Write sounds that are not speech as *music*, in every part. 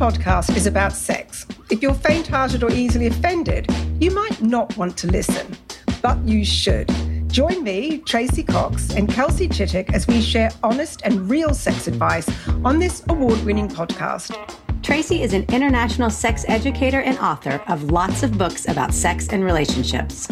podcast is about sex. If you're faint hearted or easily offended, you might not want to listen, but you should. Join me, Tracey Cox, and Kelsey Chittick as we share honest and real sex advice on this award winning podcast. Tracey is an international sex educator and author of lots of books about sex and relationships.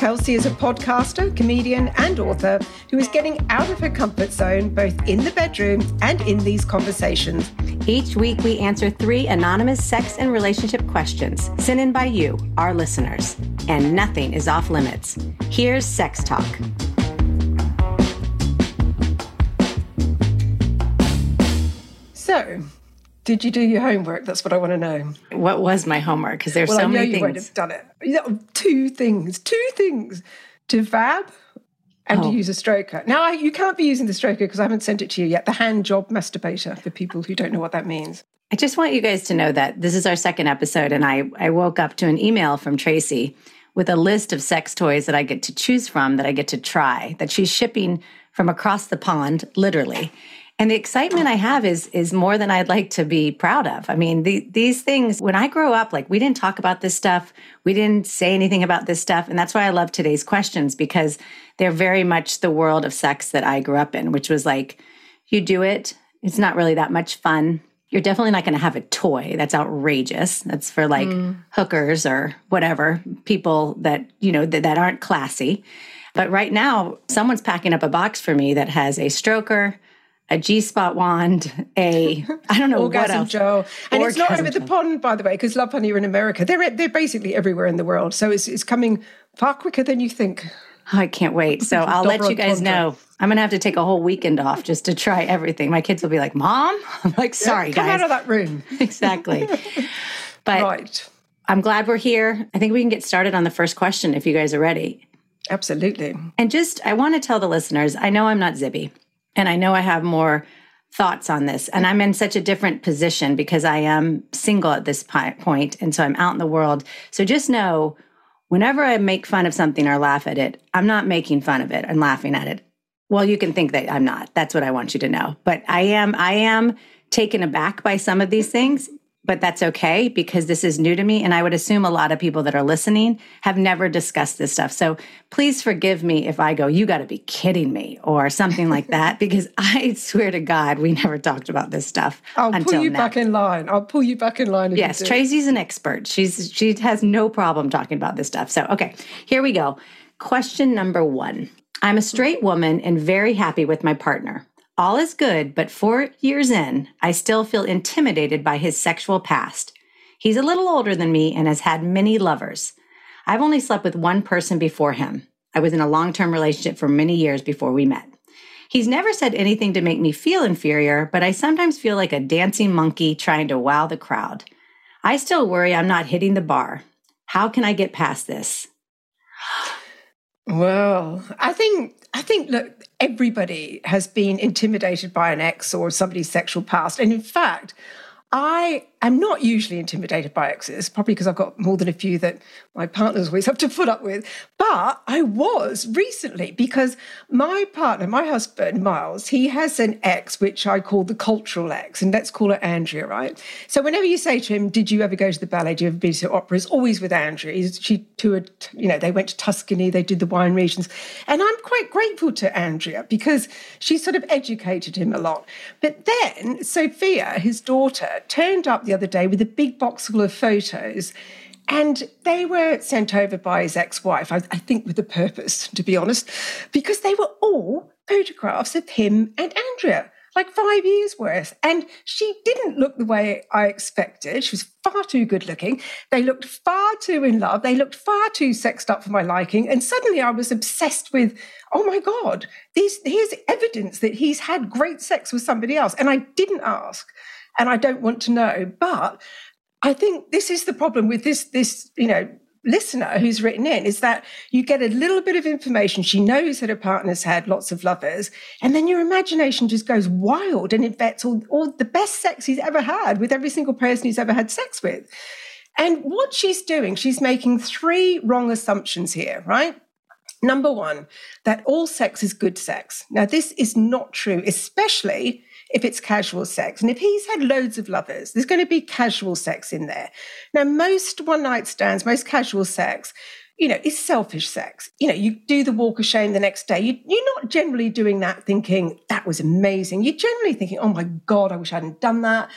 Kelsey is a podcaster, comedian, and author who is getting out of her comfort zone both in the bedroom and in these conversations. Each week, we answer three anonymous sex and relationship questions sent in by you, our listeners. And nothing is off limits. Here's Sex Talk. So, did you do your homework? That's what I want to know. What was my homework? Because there's well, so I know many you things. won't have done it. You oh, know, two things. Two things. To vab and Oh. to use a stroker. Now, I, you can't be using the stroker because I haven't sent it to you yet. The hand job masturbator for people who don't know what that means. I just want you guys to know that this is our second episode, and I, I woke up to an email from Tracey with a list of sex toys that I get to choose from, that I get to try, that she's shipping from across the pond, literally. And the excitement I have is is more than I'd like to be proud of. I mean, the, these things. When I grow up, like we didn't talk about this stuff, we didn't say anything about this stuff, and that's why I love today's questions because they're very much the world of sex that I grew up in, which was like, you do it, it's not really that much fun. You're definitely not going to have a toy that's outrageous. That's for like mm. hookers or whatever people that you know that, that aren't classy. But right now, someone's packing up a box for me that has a stroker, a G spot wand, a I don't know what Orgasm else. Joe. And it's not Orgasm over the pond, by the way, because Lovehoney are in America. They're, they're basically everywhere in the world. So it's, it's coming far quicker than you think. Oh, I can't wait. So *laughs* I'll let you guys know. I'm gonna have to take a whole weekend off just to try everything. My kids will be like, "Mom," *laughs* I'm like, "Sorry, Come guys." out of that room. *laughs* exactly. But Right. I'm glad we're here. I think we can get started on the first question if you guys are ready. Absolutely. And just, I want to tell the listeners I know I'm not Zibby, and I know I have more thoughts on this. And I'm in such a different position because I am single at this point, And so I'm out in the world. So just know whenever I make fun of something or laugh at it, I'm not making fun of it and laughing at it. Well, you can think that I'm not. That's what I want you to know. But I am, I am taken aback by some of these things, but that's okay because this is new to me. And I would assume a lot of people that are listening have never discussed this stuff. So please forgive me if I go, you got to be kidding me or something like *laughs* that, because I swear to God, we never talked about this stuff I'll pull you now. back in line. I'll pull you back in line. Yes. Tracey's an expert. She's she has no problem talking about this stuff. So, okay, here we go. Question number 1. I'm a straight woman and very happy with my partner. All is good, but 4 years in, I still feel intimidated by his sexual past. He's a little older than me and has had many lovers. I've only slept with one person before him. I was in a long-term relationship for many years before we met. He's never said anything to make me feel inferior, but I sometimes feel like a dancing monkey trying to wow the crowd. I still worry I'm not hitting the bar. How can I get past this? Well, I think I think look, everybody has been intimidated by an ex or somebody's sexual past, and in fact, I am not usually intimidated by exes, probably because I've got more than a few that my partners always have to put up with. But I was recently because my partner, my husband, Miles, he has an ex which I call the cultural ex, and let's call it Andrea, right? So whenever you say to him, "Did you ever go to the ballet? Did you ever been to opera?" It's always with Andrea. She toured, you know, they went to Tuscany, they did the wine regions, and I'm quite grateful to Andrea because she sort of educated him a lot. But then Sophia, his daughter, turned up the other day with a big box full of photos. And they were sent over by his ex wife, I, I think with a purpose, *laughs* to be honest, because they were all photographs of him and Andrea. like five years worth. And she didn't look the way I expected. She was far too good looking. They looked far too in love. They looked far too sexed up for my liking. And suddenly I was obsessed with, oh my God, these, here's evidence that he's had great sex with somebody else. And I didn't ask. And I don't want to know. But I think this is the problem with this, this, you know, listener who's written in is that you get a little bit of information. She knows that her partner's had lots of lovers, and then your imagination just goes wild and invents all, all the best sex he's ever had with every single person he's ever had sex with. And what she's doing, she's making three wrong assumptions here, right? Number one, that all sex is good sex. Now, this is not true, especially if it's casual sex. And if he's had loads of lovers, there's going to be casual sex in there. Now, most one night stands, most casual sex, you know, is selfish sex. You know, you do the walk of shame the next day. You, are not generally doing that thinking, that was amazing. You're generally thinking, oh my God, I wish I hadn't done that.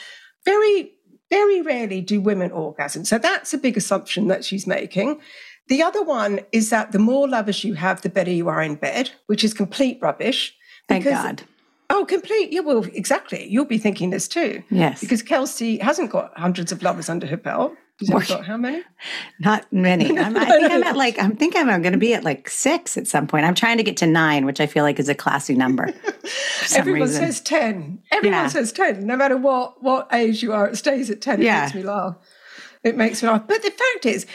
Very, very rarely do women orgasm. So that's a big assumption that she's making. The other one is that the more lovers you have, the better you are in bed, which is complete rubbish. Thank God. Oh, complete. Yeah, well, exactly. You'll be thinking this too. Yes. Because Kelsey hasn't got hundreds of lovers under her belt. She's got how many? Not many. *laughs* I'm, I think I'm at like, I'm think I'm going to be at like six at some point. I'm trying to get to nine, which I feel like is a classy number. *laughs* Everyone reason. says 10. Everyone yeah. says 10. No matter what, what age you are, it stays at 10. It yeah. makes me laugh. It makes me laugh. But the fact is,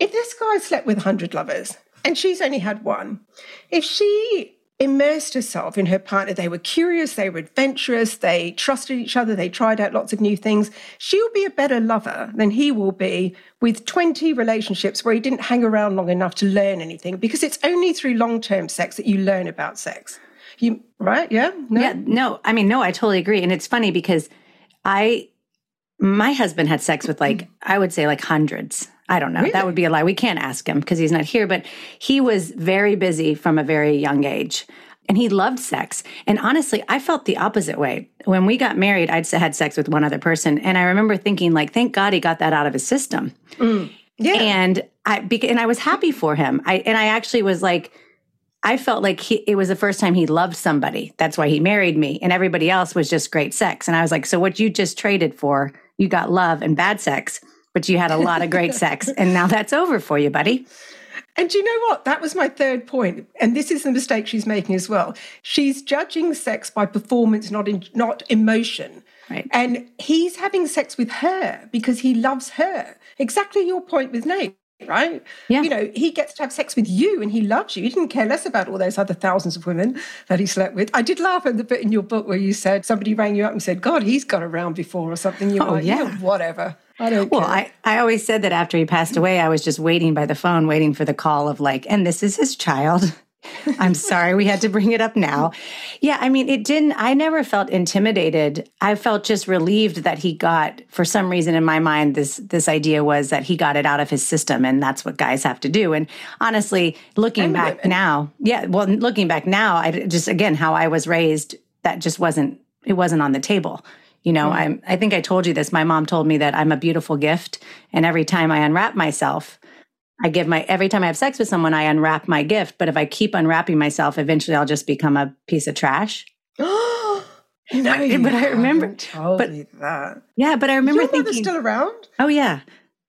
if this guy slept with 100 lovers and she's only had one, if she immersed herself in her partner. They were curious, they were adventurous, they trusted each other, they tried out lots of new things. She'll be a better lover than he will be with 20 relationships where he didn't hang around long enough to learn anything because it's only through long term sex that you learn about sex. You, right? Yeah? No? Yeah, no, I mean, no, I totally agree. And it's funny because I, my husband had sex with like, I would say like hundreds I don't know. Really? That would be a lie. We can't ask him because he's not here, but he was very busy from a very young age and he loved sex. And honestly, I felt the opposite way. When we got married, I'd had sex with one other person. And I remember thinking, like, thank God he got that out of his system. Mm. Yeah. And I, and I was happy for him. I, and I actually was like, I felt like he, it was the first time he loved somebody. That's why he married me. And everybody else was just great sex. And I was like, so what you just traded for, you got love and bad sex but you had a lot of great sex and now that's over for you, buddy. And you know what? That was my third. And this is the mistake she's making as well. She's judging sex by performance, not in, not emotion. Right. And he's having sex with her because he loves her. Exactly your point with Nate right? Yeah. You know, he gets to have sex with you and he loves you. He didn't care less about all those other thousands of women that he slept with. I did laugh at the bit in your book where you said somebody rang you up and said, God, he's got around before or something. You oh, were oh, like, yeah. yeah, whatever. I don't well, care. I, I always said that after he passed away, I was just waiting by the phone, waiting for the call of like, and this is his child. *laughs* I'm sorry we had to bring it up now. Yeah, I mean, it didn't, I never felt intimidated. I felt just relieved that he got, for some reason in my mind, this this idea was that he got it out of his system and that's what guys have to do. And honestly, looking and back women. now, yeah, well, looking back now, I just, again, how I was raised, that just wasn't, it wasn't on the table. You know, mm-hmm. I'm, I think I told you this. My mom told me that I'm a beautiful gift. And every time I unwrap myself, I give my, every time I have sex with someone, I unwrap my gift. But if I keep unwrapping myself, eventually I'll just become a piece of trash. *gasps* no, but, but I remember told but, me that. Yeah, but I remember Your thinking, still around. Oh yeah,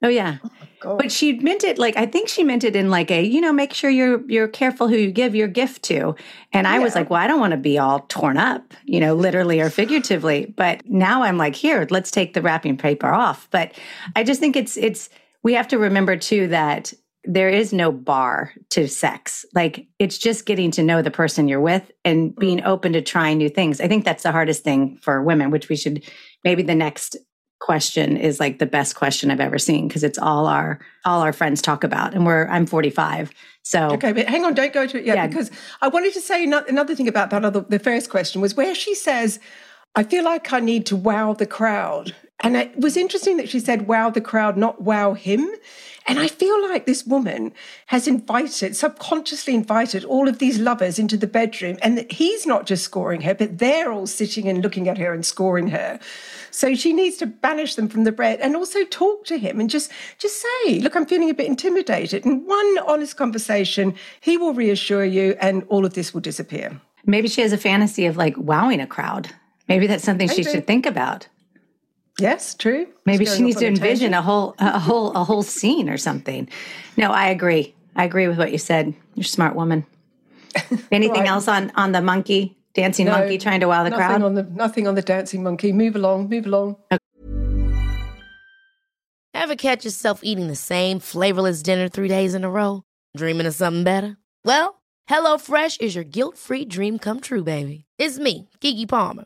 oh yeah. Oh but she meant it like I think she meant it in like a you know make sure you're you're careful who you give your gift to. And I yeah. was like, well, I don't want to be all torn up, you know, literally or *laughs* figuratively. But now I'm like, here, let's take the wrapping paper off. But I just think it's it's we have to remember too that there is no bar to sex. Like it's just getting to know the person you're with and being mm. open to trying new things. I think that's the hardest thing for women, which we should maybe the next question is like the best question I've ever seen because it's all our all our friends talk about and we're I'm 45 so okay but hang on don't go to it yet yeah. because I wanted to say another thing about that other the first question was where she says I feel like I need to wow the crowd and it was interesting that she said wow the crowd not wow him and I feel like this woman has invited, subconsciously invited all of these lovers into the bedroom, and that he's not just scoring her, but they're all sitting and looking at her and scoring her. So she needs to banish them from the bed and also talk to him and just just say, "Look, I'm feeling a bit intimidated." And one honest conversation, he will reassure you, and all of this will disappear. Maybe she has a fantasy of like wowing a crowd Maybe that's something Maybe. she should think about. Yes, true. Maybe she needs to envision a whole a whole a whole scene or something. No, I agree. I agree with what you said. You're a smart woman. *laughs* Anything right. else on on the monkey dancing no, monkey trying to wow the nothing crowd? On the, nothing on the dancing monkey. Move along, move along. Okay. Ever catch yourself eating the same flavorless dinner three days in a row? Dreaming of something better? Well, HelloFresh is your guilt-free dream come true, baby. It's me, Keke Palmer.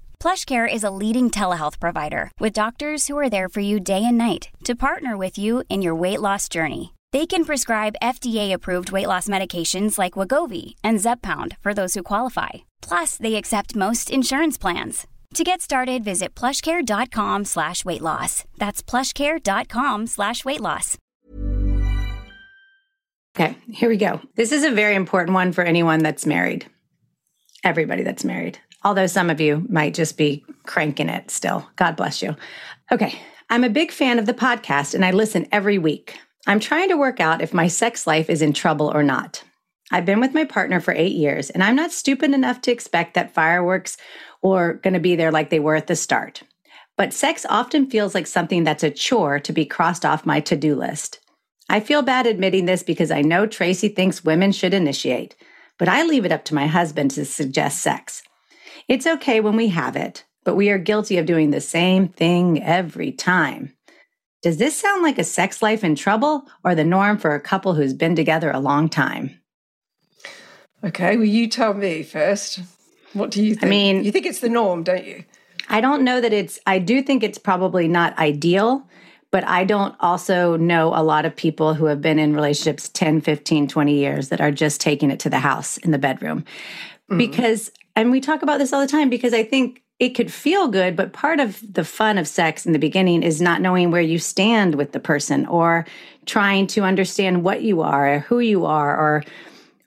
PlushCare is a leading telehealth provider with doctors who are there for you day and night to partner with you in your weight loss journey. They can prescribe FDA-approved weight loss medications like Wegovy and Zepbound for those who qualify. Plus, they accept most insurance plans. To get started, visit plushcare.com slash weight loss. That's plushcare.com slash weight loss. Okay, here we go. This is a very important one for anyone that's married. Everybody that's married although some of you might just be cranking it still. God bless you. Okay, I'm a big fan of the podcast and I listen every week. I'm trying to work out if my sex life is in trouble or not. I've been with my partner for eight years, and I'm not stupid enough to expect that fireworks are going to be there like they were at the start. But sex often feels like something that's a chore to be crossed off my to do list. I feel bad admitting this because I know Tracey thinks women should initiate, but I leave it up to my husband to suggest sex. It's okay when we have it, but we are guilty of doing the same thing every time. Does this sound like a sex life in trouble or the norm for a couple who's been together a long time? Okay, well, you tell me first. What do you think? I mean, you think it's the norm, don't you? I don't know that it's, I do think it's probably not ideal, but I don't also know a lot of people who have been in relationships 10, 15, 20 years that are just taking it to the house in the bedroom. Mm-hmm. Because and we talk about this all the time because I think it could feel good, but part of the fun of sex in the beginning is not knowing where you stand with the person or trying to understand what you are or who you are or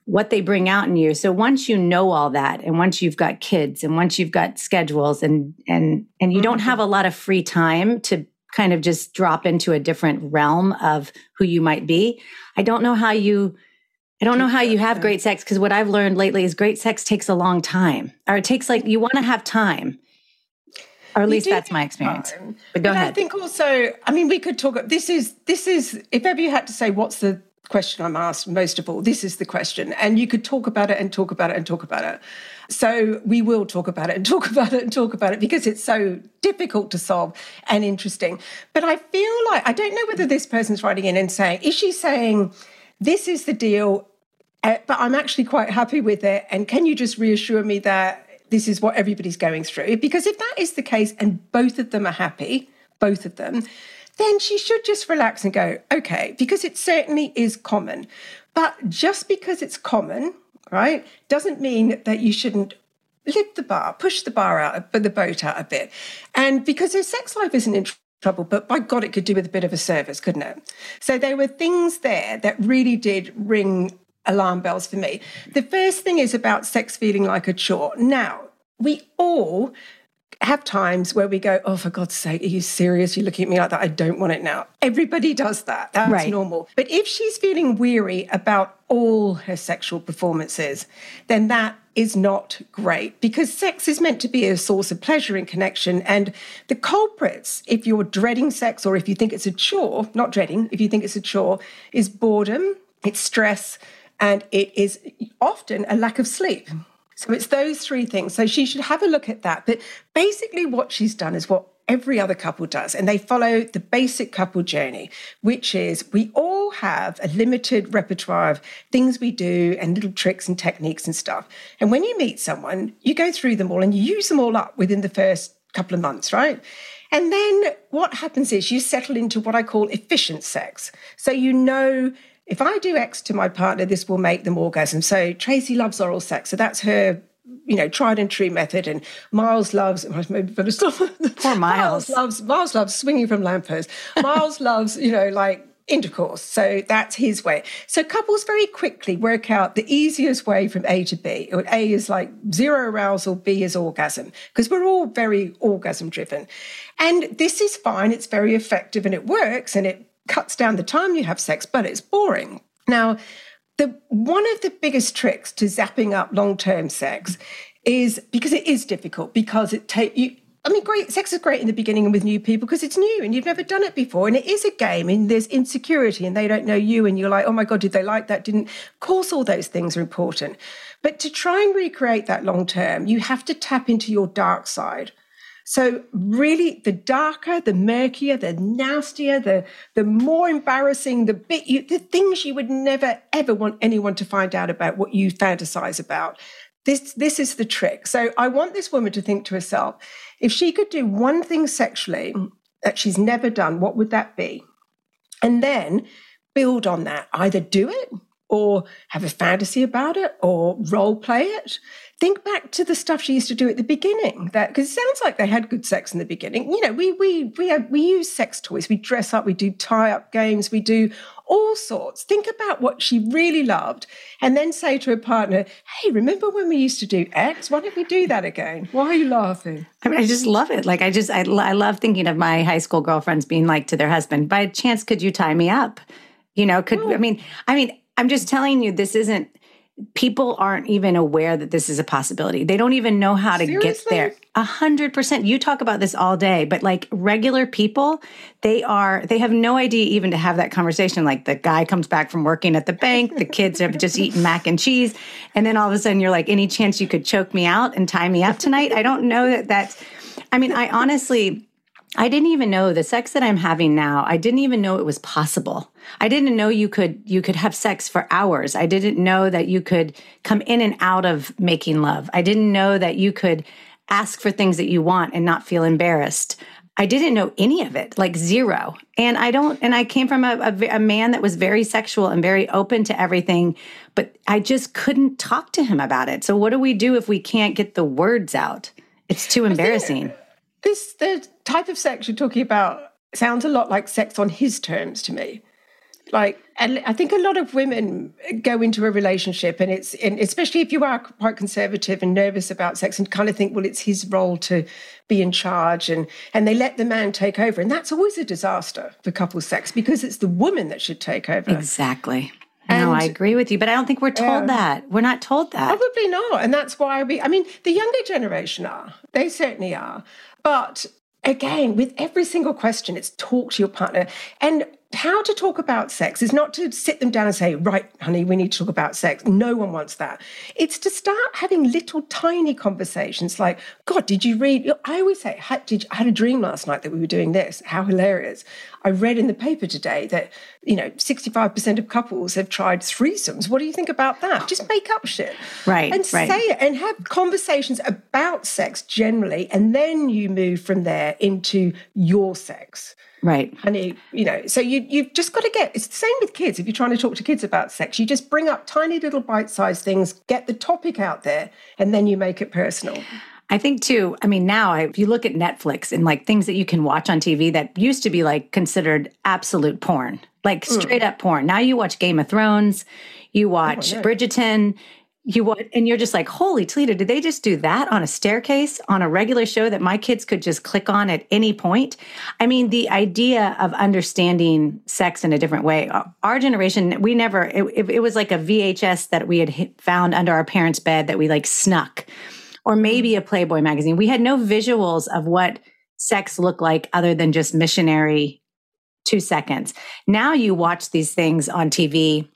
what they bring out in you. So once you know all that and once you've got kids and once you've got schedules and and and you don't mm-hmm. have a lot of free time to kind of just drop into a different realm of who you might be, I don't know how you I don't know how you have great sex because what I've learned lately is great sex takes a long time, or it takes like you want to have time. Or at least that's my experience. Time. But go but ahead. I think also, I mean, we could talk. This is this is if ever you had to say what's the question I'm asked most of all, this is the question, and you could talk about it and talk about it and talk about it. So we will talk about it and *laughs* talk about it and talk about it because it's so difficult to solve and interesting. But I feel like I don't know whether this person's writing in and saying, is she saying? this is the deal, uh, but I'm actually quite happy with it. And can you just reassure me that this is what everybody's going through? Because if that is the case and both of them are happy, both of them, then she should just relax and go, okay, because it certainly is common. But just because it's common, right, doesn't mean that you shouldn't lift the bar, push the bar out, but the boat out a bit. And because her sex life isn't in trouble, but by God, it could do with a bit of a service, couldn't it? So there were things there that really did ring alarm bells for me. The first thing is about sex feeling like a chore. Now, we all have times where we go, Oh, for God's sake, are you serious? You're looking at me like that. I don't want it now. Everybody does that. That's right. normal. But if she's feeling weary about all her sexual performances, then that is not great because sex is meant to be a source of pleasure and connection. And the culprits, if you're dreading sex or if you think it's a chore, not dreading, if you think it's a chore, is boredom, it's stress, and it is often a lack of sleep. So it's those three things. So she should have a look at that. But basically, what she's done is what every other couple does. And they follow the basic couple journey, which is we all have a limited repertoire of things we do and little tricks and techniques and stuff. And when you meet someone, you go through them all and you use them all up within the first couple of months, right? And then what happens is you settle into what I call efficient sex. So you know if I do X to my partner, this will make them orgasm. So Tracey loves oral sex. So that's her you know, tried and true method. And Miles loves, maybe better stop. Poor Miles. Miles loves, Miles loves swinging from lampposts. Miles *laughs* loves, you know, like intercourse. So that's his way. So couples very quickly work out the easiest way from A to B. A is like zero arousal, B is orgasm, because we're all very orgasm driven. And this is fine, it's very effective and it works and it cuts down the time you have sex, but it's boring. Now, the one of the biggest tricks to zapping up long-term sex is because it is difficult because it take you I mean, great sex is great in the beginning and with new people because it's new and you've never done it before. And it is a game and there's insecurity and they don't know you and you're like, oh my God, did they like that? Didn't. Of course, all those things are important. But to try and recreate that long term, you have to tap into your dark side. So really, the darker, the murkier, the nastier, the the more embarrassing, the bit you, the things you would never ever want anyone to find out about what you fantasize about. This this is the trick. So I want this woman to think to herself, if she could do one thing sexually that she's never done, what would that be? And then build on that. Either do it or have a fantasy about it or role play it think back to the stuff she used to do at the beginning that because it sounds like they had good sex in the beginning. You know we we we have, we use sex toys. We dress up we do tie up games we do all sorts. Think about what she really loved and then say to her partner hey remember when we used to do x? Why don't we do that again? Why are you laughing? I mean i just love it. Like i just i, I love thinking of my high school girlfriends being like to their husband by chance could you tie me up? You know could i mean i mean i'm just telling you this isn't people aren't even aware that this is a possibility. They don't even know how to Seriously? get there. A hundred percent. You talk about this all day, but like regular people, they are, they have no idea even to have that conversation. Like the guy comes back from working at the bank, the kids have just eaten mac and cheese. And then all of a sudden you're like, any chance you could choke me out and tie me up tonight? I don't know that that's, I mean, I honestly, I didn't even know the sex that I'm having now. I didn't even know it was possible. I didn't know you could you could have sex for hours. I didn't know that you could come in and out of making love. I didn't know that you could ask for things that you want and not feel embarrassed. I didn't know any of it, like zero. And I don't, and I came from a, a, a, man that was very sexual and very open to everything, but I just couldn't talk to him about it. So, what do we do if we can't get the words out? It's too embarrassing. This, the type of sex you're talking about sounds a lot like sex on his terms to me like and i think a lot of women go into a relationship and it's and especially if you are quite conservative and nervous about sex and kind of think well it's his role to be in charge and and they let the man take over and that's always a disaster for couple sex because it's the woman that should take over exactly and, no, I agree with you, but I don't think we're told that. We're not told that. Probably not. And that's why we, I mean, the younger generation are. They certainly are. But again, with every single question, it's talk to your partner. And how to talk about sex is not to sit them down and say, right, honey, we need to talk about sex. No one wants that. It's to start having little tiny conversations like, God, did you read? I always say, I had a dream last night that we were doing this. How hilarious. I read in the paper today that, you know, 65% of couples have tried threesomes. What do you think about that? Just make up shit. Right. And right. say it and have conversations about sex generally. And then you move from there into your sex. Right. Honey, you know, so you, you've just got to get, it's the same with kids. If you're trying to talk to kids about sex, you just bring up tiny little bite sized things, get the topic out there, and then you make it personal. I think too, I mean, now if you look at Netflix and like things that you can watch on TV that used to be like considered absolute porn, like hmm. straight mm. up porn. Now you watch Game of Thrones, you oh, watch oh, Bridgerton, you would, and you're just like, holy Toledo, did they just do that on a staircase on a regular show that my kids could just click on at any point? I mean, the idea of understanding sex in a different way. Our generation, we never, it, it was like a VHS that we had found under our parents' bed that we like snuck, or maybe mm-hmm. a Playboy magazine. We had no visuals of what sex looked like other than just missionary two seconds. Now you watch these things on TV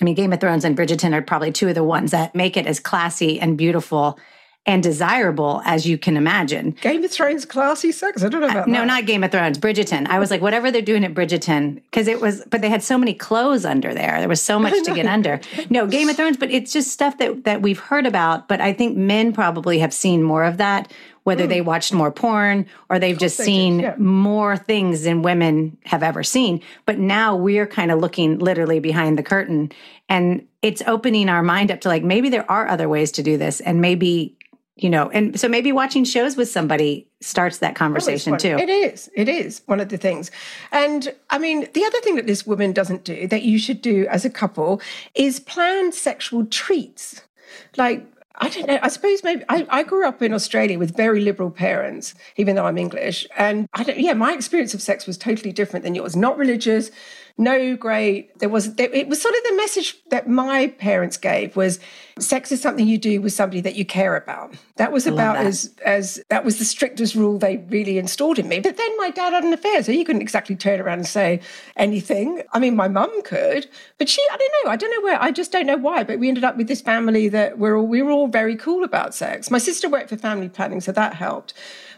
I mean, Game of Thrones and Bridgerton are probably two of the ones that make it as classy and beautiful and desirable as you can imagine. Game of Thrones classy sex. I don't know uh, about no, that. not Game of Thrones, Bridgerton. I was like, whatever they're doing at Bridgerton, because it was, but they had so many clothes under there. There was so much to get under. No, Game of Thrones, but it's just stuff that that we've heard about. But I think men probably have seen more of that, whether hmm. they watched more porn or they've just they did, seen yeah. more things than women have ever seen. But now we're kind of looking literally behind the curtain, and it's opening our mind up to like maybe there are other ways to do this, and maybe you know, and so maybe watching shows with somebody starts that Oh, conversation one- too. It is. It is one of the things. And I mean, the other thing that this woman doesn't do that you should do as a couple is plan sexual treats. Like, I don't know. I suppose maybe I, I grew up in Australia with very liberal parents, even though I'm English. And I don't, yeah, my experience of sex was totally different than yours. Not religious, no great. There was, there, it was sort of the message that my parents gave was sex is something you do with somebody that you care about. That was about that. as as that was the strictest rule they really installed in me. But then my dad had an affair, so he couldn't exactly turn around and say anything. I mean, my mum could, but she, I don't know, I don't know where, I just don't know why. But we ended up with this family that we're all we were all very cool about sex. My sister worked for family planning, so that helped.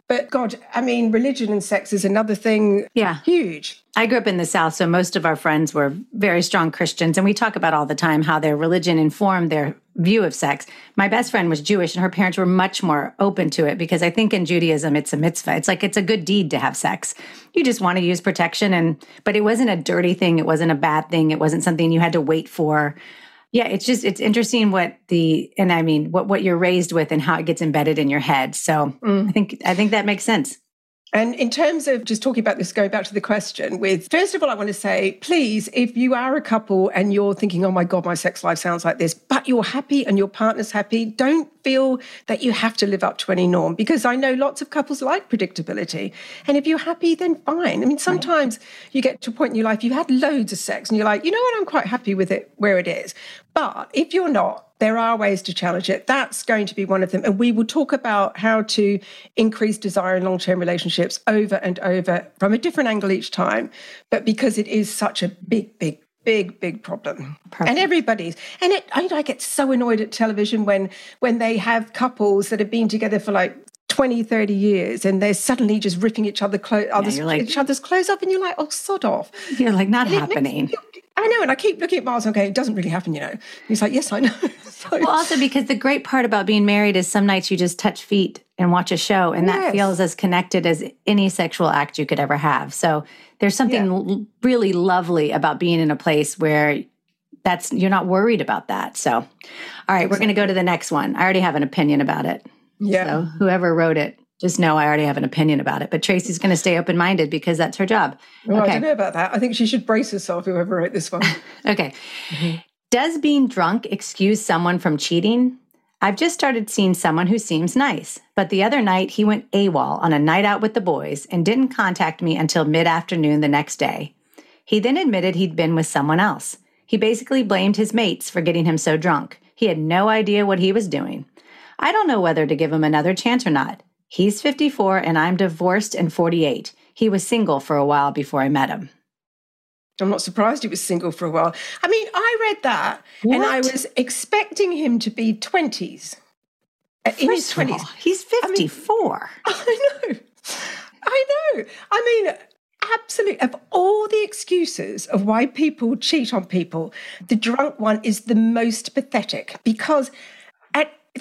But God, I mean, religion and sex is another thing. Yeah. huge. I grew up in the South, so most of our friends were very strong Christians. And we talk about all the time how their religion informed their view of sex. My best friend was Jewish, and her parents were much more open to it because I think in Judaism, it's a mitzvah. It's like it's a good deed to have sex. You just want to use protection. And, but it wasn't a dirty thing. It wasn't a bad thing. It wasn't something you had to wait for. Yeah, it's just it's interesting what the and I mean what what you're raised with and how it gets embedded in your head. So mm. I think I think that makes sense. And in terms of just talking about this, going back to the question, with first of all, I want to say, please, if you are a couple and you're thinking, oh my God, my sex life sounds like this, but you're happy and your partner's happy, don't feel that you have to live up to any norm because I know lots of couples like predictability. And if you're happy, then fine. I mean, sometimes you get to a point in your life, you've had loads of sex and you're like, you know what, I'm quite happy with it where it is. But if you're not, there are ways to challenge it. That's going to be one of them. And we will talk about how to increase desire in long term relationships over and over from a different angle each time. But because it is such a big, big, big, big problem. And everybody's. And it, I, I get so annoyed at television when when they have couples that have been together for like 20, 30 years and they're suddenly just ripping each other clo- others, you're like- each other's clothes off and you're like, oh, sod off. You're like not And happening. I know, and I keep looking at Miles and going, it doesn't really happen, you know. And he's like, yes, I know. *laughs* So- Well, also because the great part about being married is some nights you just touch feet and watch a show, and that feels as connected as any sexual act you could ever have. So there's something l- really lovely about being in a place where that's you're not worried about that. So, all right, we're going to go to the next one. I already have an opinion about it. Yeah. So whoever wrote it, just know I already have an opinion about it. But Tracey's going to stay open minded because that's her job. Well, I don't know about that. I think she should brace herself, whoever wrote this one. *laughs* Okay. Does being drunk excuse someone from cheating? I've just started seeing someone who seems nice, but the other night he went AWOL on a night out with the boys and didn't contact me until mid afternoon the next day. He then admitted he'd been with someone else. He basically blamed his mates for getting him so drunk. He had no idea what he was doing. I don't know whether to give him another chance or not. He's 54 and I'm divorced and 48. He was single for a while before I met him. I'm not surprised he was single for a while. I mean, I read that and I was expecting him to be 20s. Uh, In his First of 20s. all, he's 54. *laughs* I know. I know. I mean, absolutely. Of all the excuses of why people cheat on people, the drunk one is the most pathetic because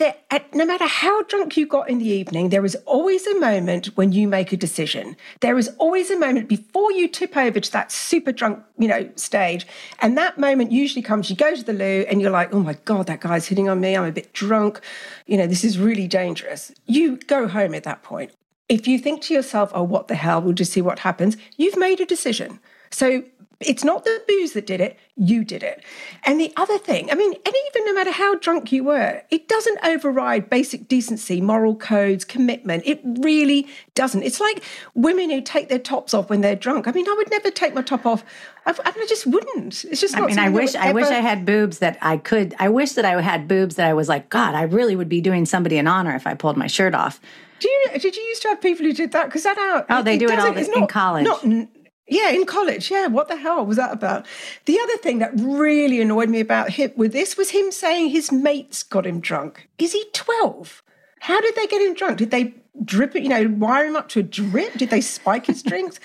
at, the, at no matter how drunk you got in the evening, there is always a moment when you make a decision. There is always a moment before you tip over to that super drunk, you know, stage. And that moment usually comes, you go to the loo and you're like, oh my God, that guy's hitting on me. I'm a bit drunk. You know, this is really dangerous. You go home at that point. If you think to yourself, oh, what the hell, we'll just see what happens, you've made a decision. So it's not the booze that did it, you did it. And the other thing, I mean, and even no matter how drunk you were, it doesn't override basic decency, moral codes, commitment. It really doesn't. It's like women who take their tops off when they're drunk. I mean, I would never take my top off. I, I just wouldn't. It's just I mean, I wish I wish I had boobs that I could. I wish that I had boobs that I was like, God, I really would be doing somebody an honor if I pulled my shirt off. Do you, did you used to have people who did that? Because that out. Oh, they do it all in college. Not, yeah, in college. Yeah, what the hell was that about? The other thing that really annoyed me about him with this was him saying his mates got him drunk. Is he twelve? How did they get him drunk? Did they drip it, you know, wire him up to a drip? Did they spike his *laughs* drinks?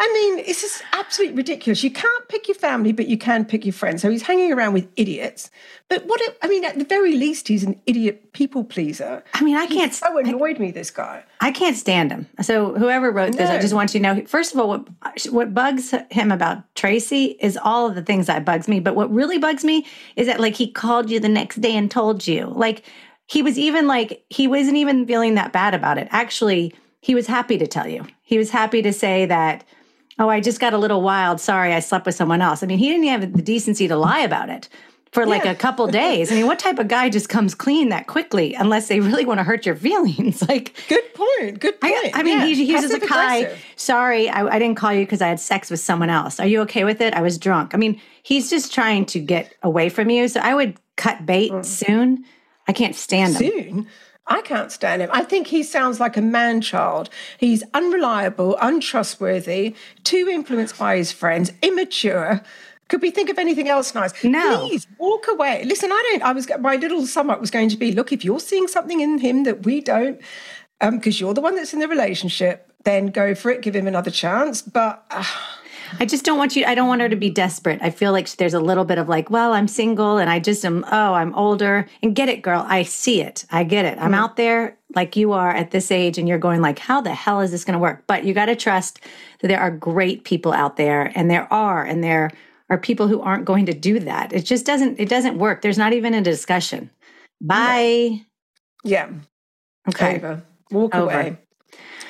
I mean, it's just absolutely ridiculous. You can't pick your family, but you can pick your friends. So he's hanging around with idiots. But what, it, I mean, at the very least, he's an idiot people pleaser. I mean, I can't. So annoyed I, me, this guy. I can't stand him. So whoever wrote this, no. I just want you to know, first of all, what, what bugs him about Tracey is all of the things that bugs me. But what really bugs me is that like he called you the next day and told you. Like, he was even like, he wasn't even feeling that bad about it. Actually, he was happy to tell you. He was happy to say that, oh, I just got a little wild. Sorry, I slept with someone else. I mean, he didn't have the decency to lie about it for like yeah. a couple *laughs* days. I mean, what type of guy just comes clean that quickly unless they really want to hurt your feelings? *laughs* Like, good point. Good point. I, I mean, yeah. he, he uses a hi. Sorry, I, I didn't call you because I had sex with someone else. Are you okay with it? I was drunk. I mean, he's just trying to get away from you. So I would cut bait mm. soon I can't stand him. Soon? I can't stand him. I think he sounds like a man child. He's unreliable, untrustworthy, too influenced by his friends, immature. Could we think of anything else nice? No. Please walk away. Listen, I don't. I was my little sum up was going to be: look, if you're seeing something in him that we don't, because um, you're the one that's in the relationship, then go for it. Give him another chance. But. Uh, I just don't want you, I don't want her to be desperate. I feel like there's a little bit of like, well, I'm single and I just am, oh, I'm older. And get it, girl. I see it. I get it. I'm mm. out there like you are at this age and you're going like, how the hell is this going to work? But you got to trust that there are great people out there and there are, and there are people who aren't going to do that. It just doesn't, it doesn't work. There's not even a discussion. Bye. Yeah. Okay. Over. Walk Over. away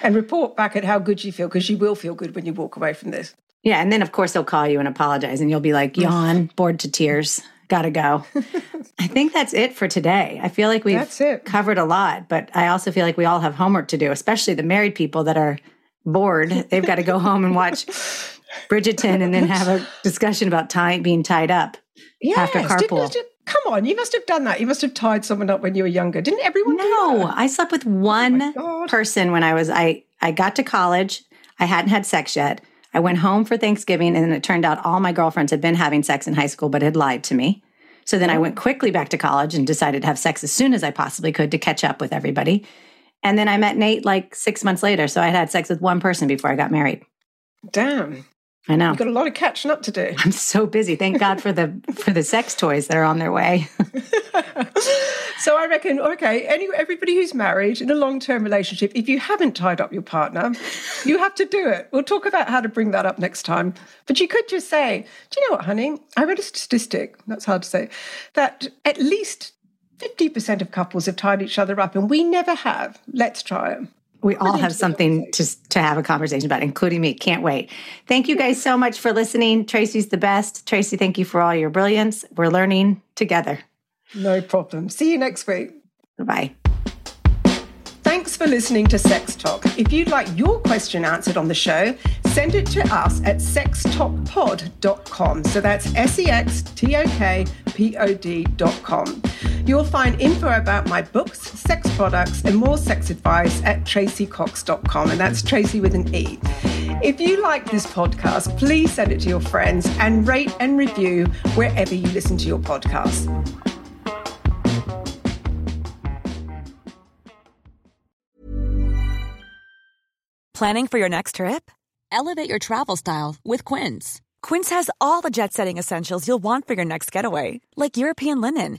and report back at how good you feel because you will feel good when you walk away from this. Yeah. And then, of course, they'll call you and apologize, and you'll be like, mm. yawn, bored to tears, gotta go. *laughs* I think that's it for today. I feel like we've covered a lot, but I also feel like we all have homework to do, especially the married people that are bored. They've got to go home and watch *laughs* Bridgerton and then have a discussion about tie, being tied up yes, after carpool. Did, did, come on, you must have done that. You must have tied someone up when you were younger. Didn't everyone? No, I slept with oh one oh person when I was I I got to college. I hadn't had sex yet. I went home for Thanksgiving, and it turned out all my girlfriends had been having sex in high school, but had lied to me. So then I oh. went quickly back to college and decided to have sex as soon as I possibly could to catch up with everybody. And then I met Nate like six months later. So I had sex with one person before I got married. Damn. I know. You've got a lot of catching up to do. *laughs* I'm so busy. Thank God for the for the sex toys that are on their way. so I reckon, okay, any, everybody who's married in a long-term relationship, if you haven't tied up your partner, you have to do it. We'll talk about how to bring that up next time. But you could just say, do you know what, honey? I read a statistic, that's hard to say, that at least 50% of couples have tied each other up and we never have. Let's try it we all have something to, to have a conversation about, including me. Can't wait. Thank you guys so much for listening. Tracey's the best. Tracey, thank you for all your brilliance. We're learning together. No problem. See you next week. Bye. Thanks for listening to Sex Talk. If you'd like your question answered on the show, send it to us at sextalkpod.com. So that's S E X T O K P O D.com. You'll find info about my books, sex products, and more sex advice at traceycox.com. And that's Tracey with an E. If you like this podcast, please send it to your friends and rate and review wherever you listen to your podcast. Planning for your next trip? Elevate your travel style with Quince. Quince has all the jet setting essentials you'll want for your next getaway, like European linen